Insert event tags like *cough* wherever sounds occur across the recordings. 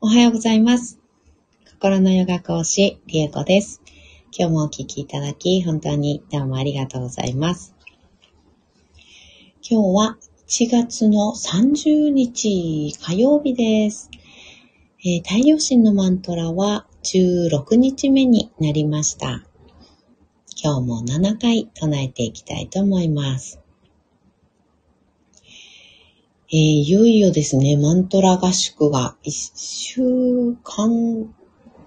おはようございます。心のヨガ講師、リエコです。今日もお聞きいただき、本当にどうもありがとうございます。今日は1月の30日火曜日です。えー太陽神のマントラは16日目になりました。今日も7回唱えていきたいと思います。えーいよいよですね、マントラ合宿が1週間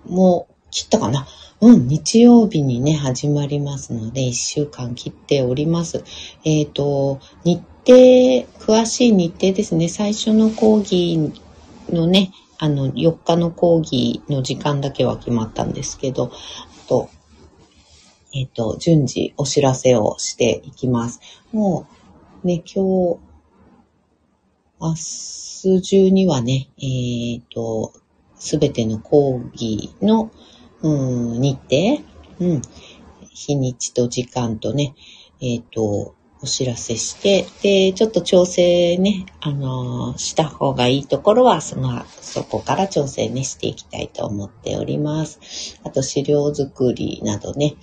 も切ったかなうん、日曜日にね、始まりますので、1週間切っております。えっ、と、日程、詳しい日程ですね、最初の講義のね、あの、4日の講義の時間だけは決まったんですけど、あと、えっ、と、順次お知らせをしていきます。もう、ね、今日、明日中にはね、えっ、と、すべての講義の、うん、日程、うん、日にちと時間とね、えっ、と、お知らせして、で、ちょっと調整ね、あのーした方がいいところは、その、そこから調整ね、していきたいと思っております。あと、資料作りなどね、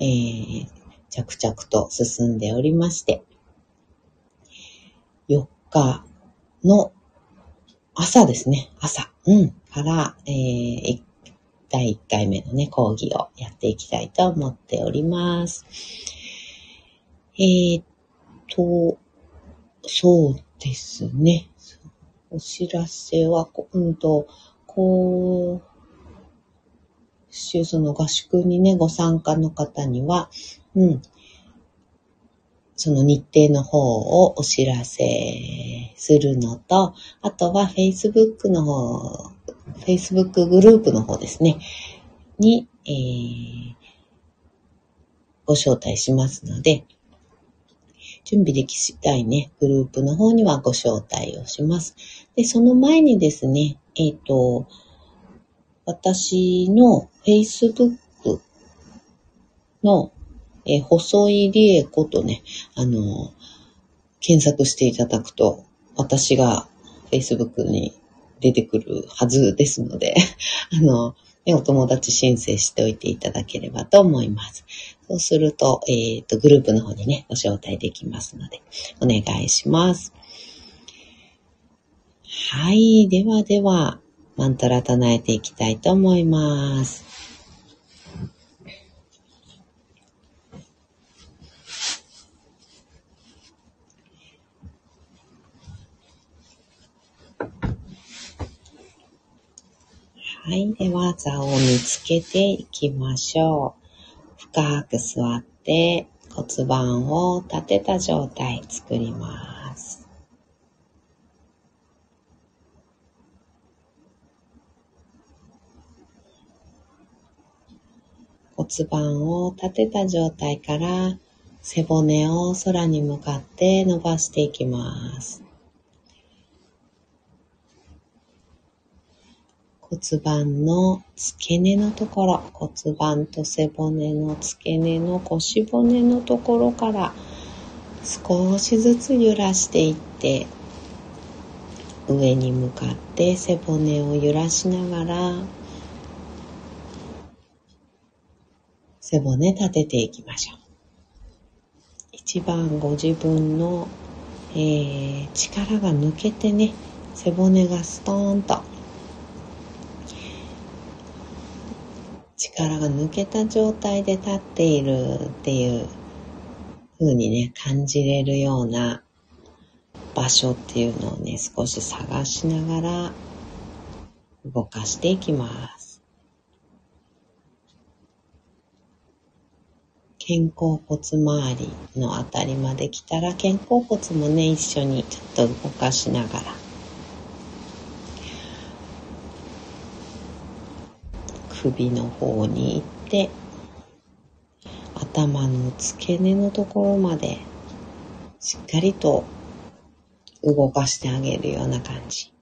えー、着々と進んでおりまして、4日の朝ですね、朝、うん、から、えー、第1回目のね、講義をやっていきたいと思っております。えーっと、そうですね。お知らせは、うんと、こう、週その合宿にね、ご参加の方には、うん、その日程の方をお知らせするのと、あとは Facebook の方、Facebook グループの方ですね、に、えーご招待しますので、準備でき次第ね、グループの方にはご招待をします。で、その前にですね、えっ、と、私の Facebook の、えー細井理恵子とね、あの、検索していただくと、私が Facebook に出てくるはずですので、*laughs* あの、ね、お友達申請しておいていただければと思います。そうすると、えっ、と、グループの方にね、ご招待できますので、お願いします。はい。ではでは、マントラ唱えていきたいと思います。はい。では、座を見つけていきましょう。深く座って骨盤を立てた状態作ります。骨盤を立てた状態から背骨を空に向かって伸ばしていきます。骨盤の付け根のところ、骨盤と背骨の付け根の腰骨のところから少しずつ揺らしていって、上に向かって背骨を揺らしながら、背骨立てていきましょう。一番ご自分の、えー力が抜けてね、背骨がストーンと力が抜けた状態で立っているっていう風にね、感じれるような場所っていうのをね、少し探しながら動かしていきます。肩甲骨周りのあたりまで来たら肩甲骨もね、一緒にちょっと動かしながら首の方に行って頭の付け根のところまでしっかりと動かしてあげるような感じ。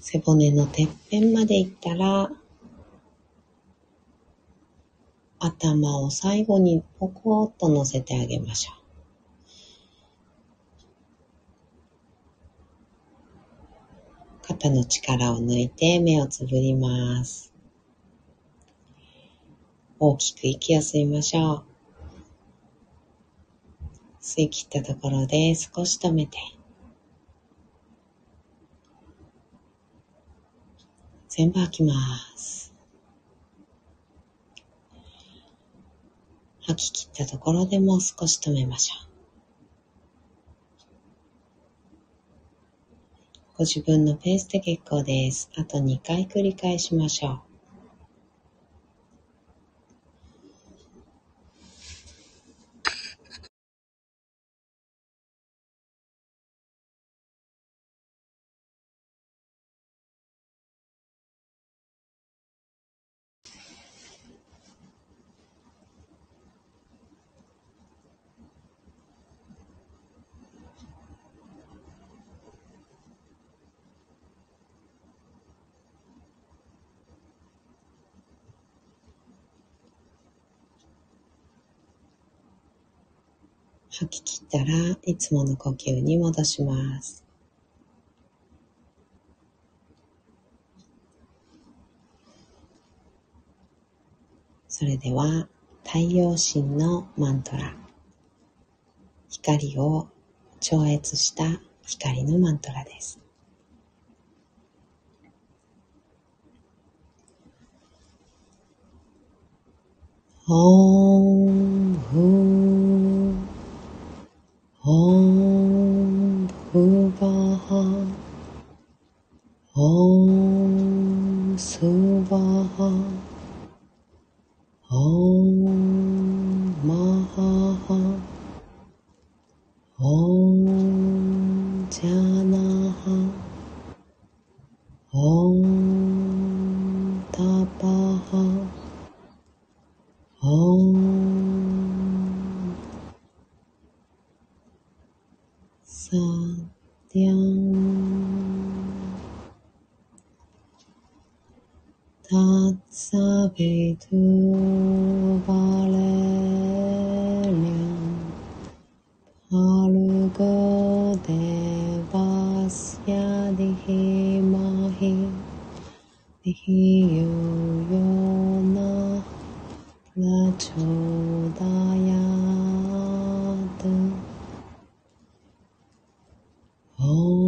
背骨のてっぺんまで行ったら頭を最後にポコッと乗せてあげましょう。肩の力を抜いて目をつぶります。大きく息を吸いましょう。吸い切ったところで少し止めて。全部吐きます。吐き切ったところでもう少し止めましょう。ご自分のペースで結構です。あと2回繰り返しましょう。吐き切ったらいつもの呼吸に戻します。それでは太陽神のマントラ光を超越した光のマントラです。オーフオ Oh.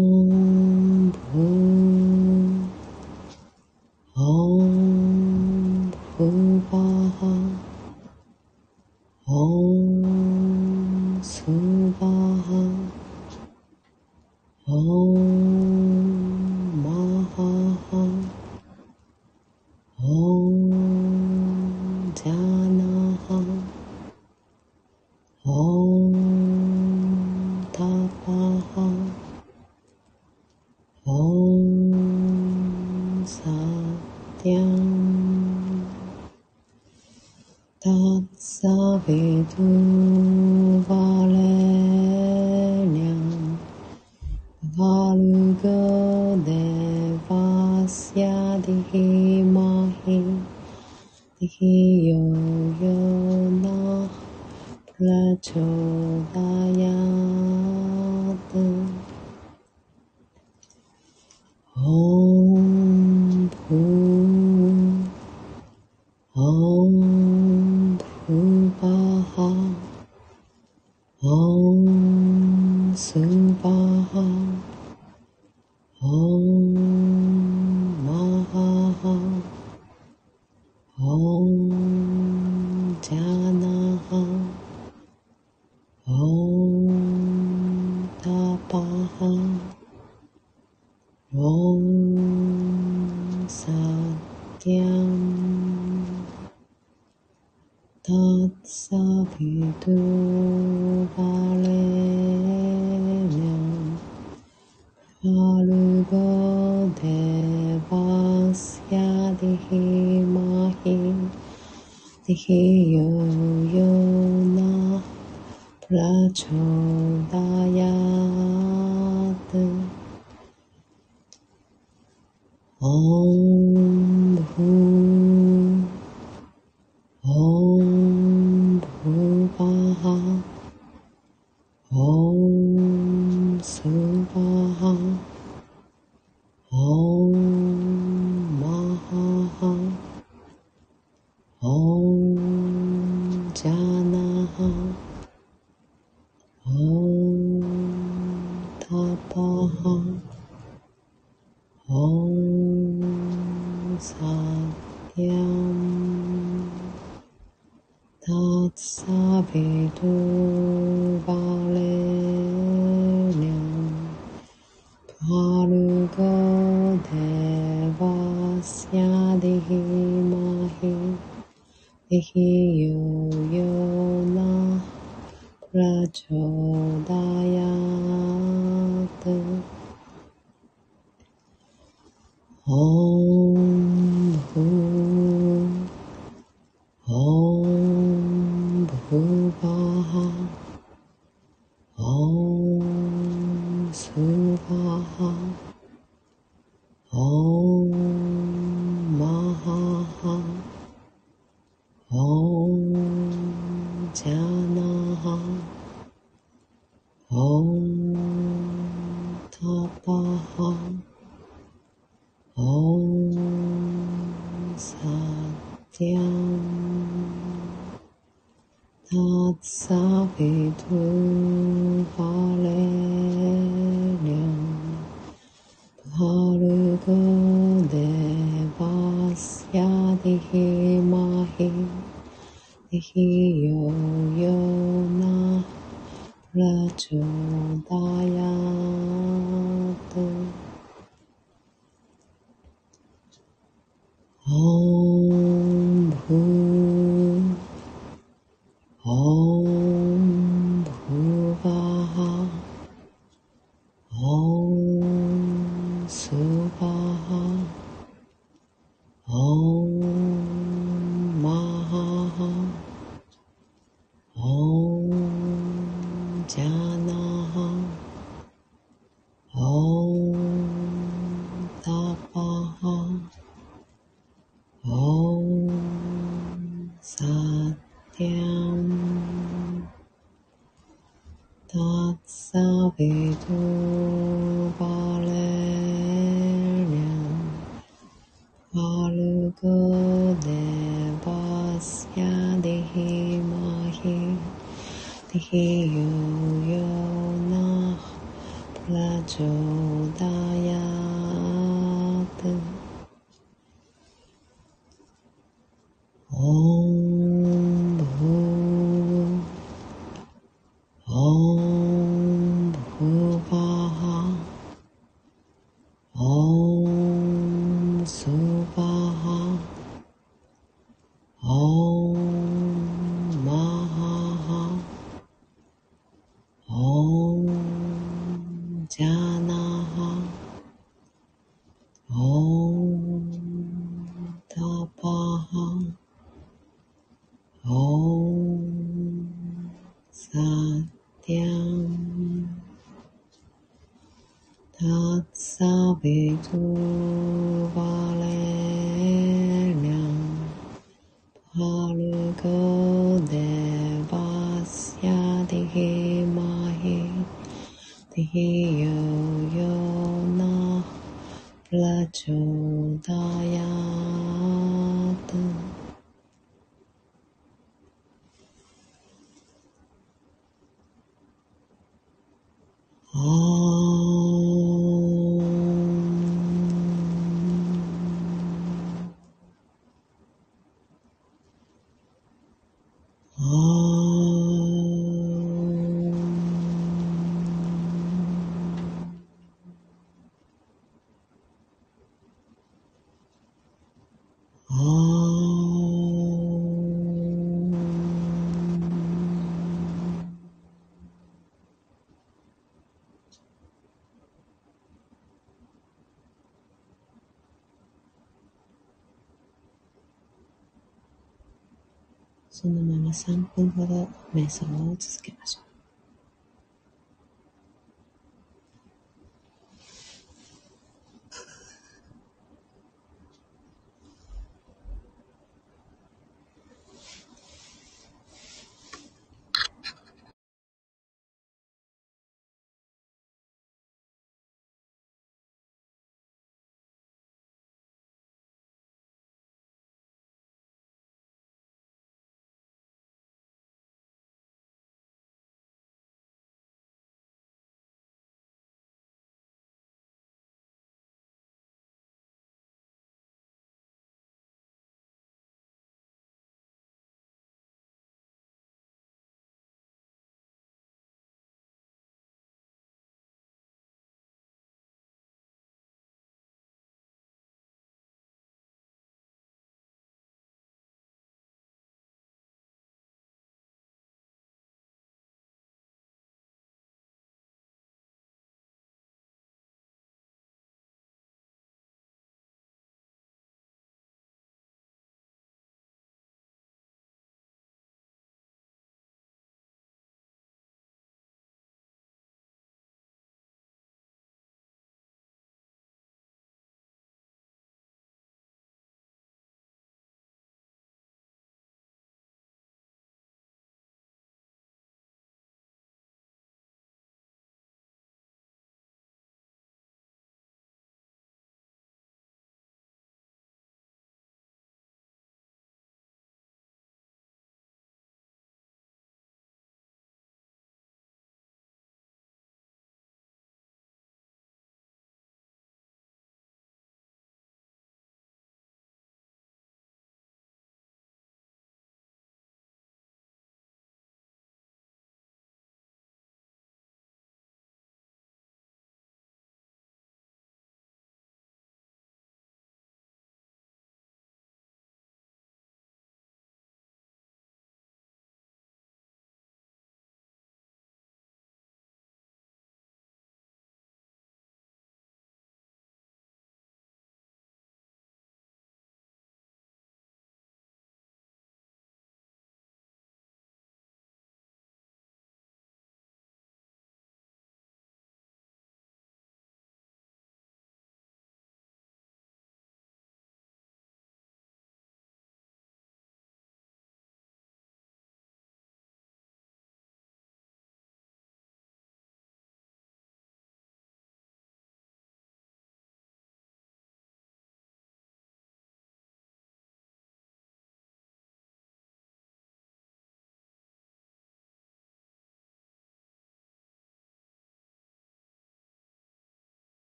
तस्यादिः माहि। इहि यो यो न प्रचोदयात्। ॐ Om Satyam Tat Savitur Hejyo na 大呀 uh, そのまま3分ほど瞑想を続けましょう。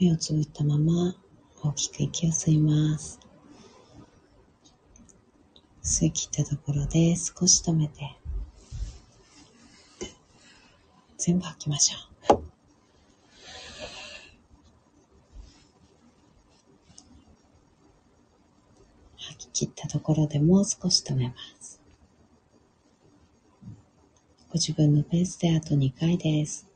目をつぶったまま大きく息を吸います。吸い切ったところで少し止めて、全部吐きましょう。吐き切ったところでもう少し止めます。ご自分のペースであと2回です。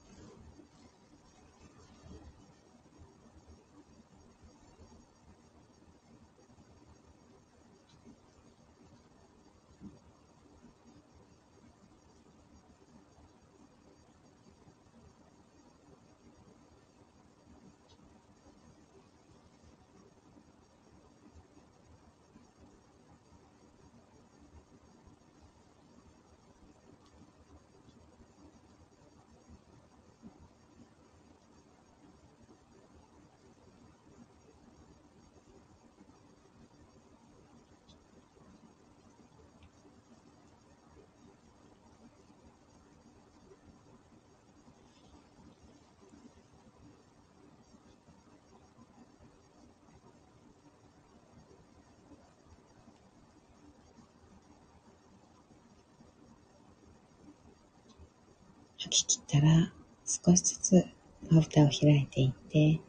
吐き切ったら少しずつまぶたを開いていって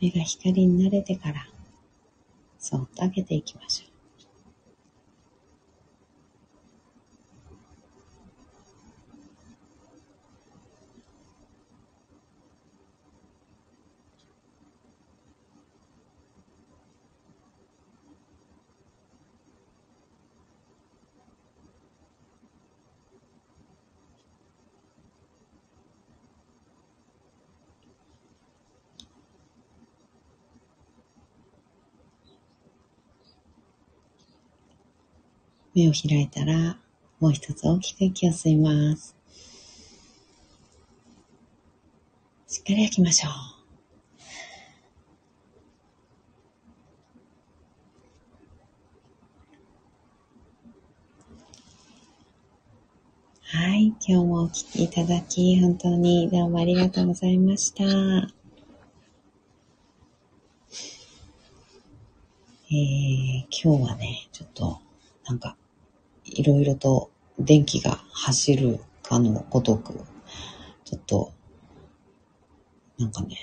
目が光に慣れてからそっと開けていきましょう。目を開いたら、もう一つ大きく息を吸います。しっかり吐きましょう。はい。今日もお聴きいただき、本当にどうもありがとうございました。えー、今日はね、ちょっと、なんか、いろいろと電気が走るかのごとく、ちょっと、なんかね、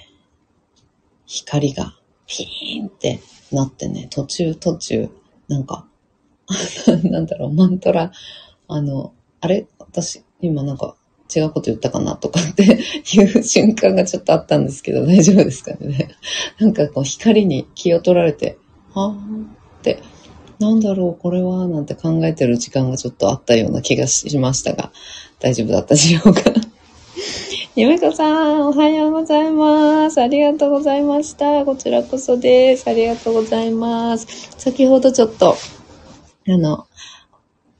光がピーンってなってね、途中途中、なんか、*laughs* なんだろう、マントラ、あの、あれ？私、今なんか違うこと言ったかなとかって *laughs* いう瞬間がちょっとあったんですけど、大丈夫ですかね。なんかこう光に気を取られて、はーってなんだろう、これは、なんて考えてる時間がちょっとあったような気がしましたが、大丈夫だったでしょうか？ゆめこさん、おはようございます。ありがとうございました。こちらこそです。ありがとうございます。先ほどちょっと、あの、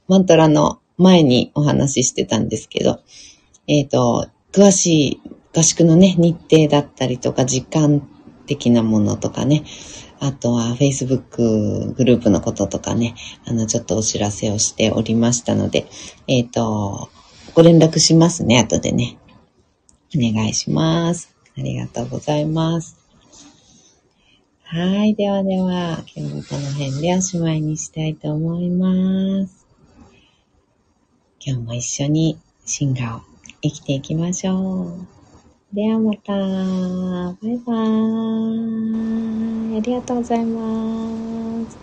マントラの前にお話ししてたんですけど、えっ、ー、と、詳しい合宿のね、日程だったりとか、時間的なものとかね、あとは Facebook グループのこととかね、あの、ちょっとお知らせをしておりましたので、えっ、ー、と、ご連絡しますね、後でね。お願いします。ありがとうございます。はい。ではでは、今日もこの辺でおしまいにしたいと思います。今日も一緒に進化を生きていきましょう。ではまた。バイバーイ。ありがとうございます。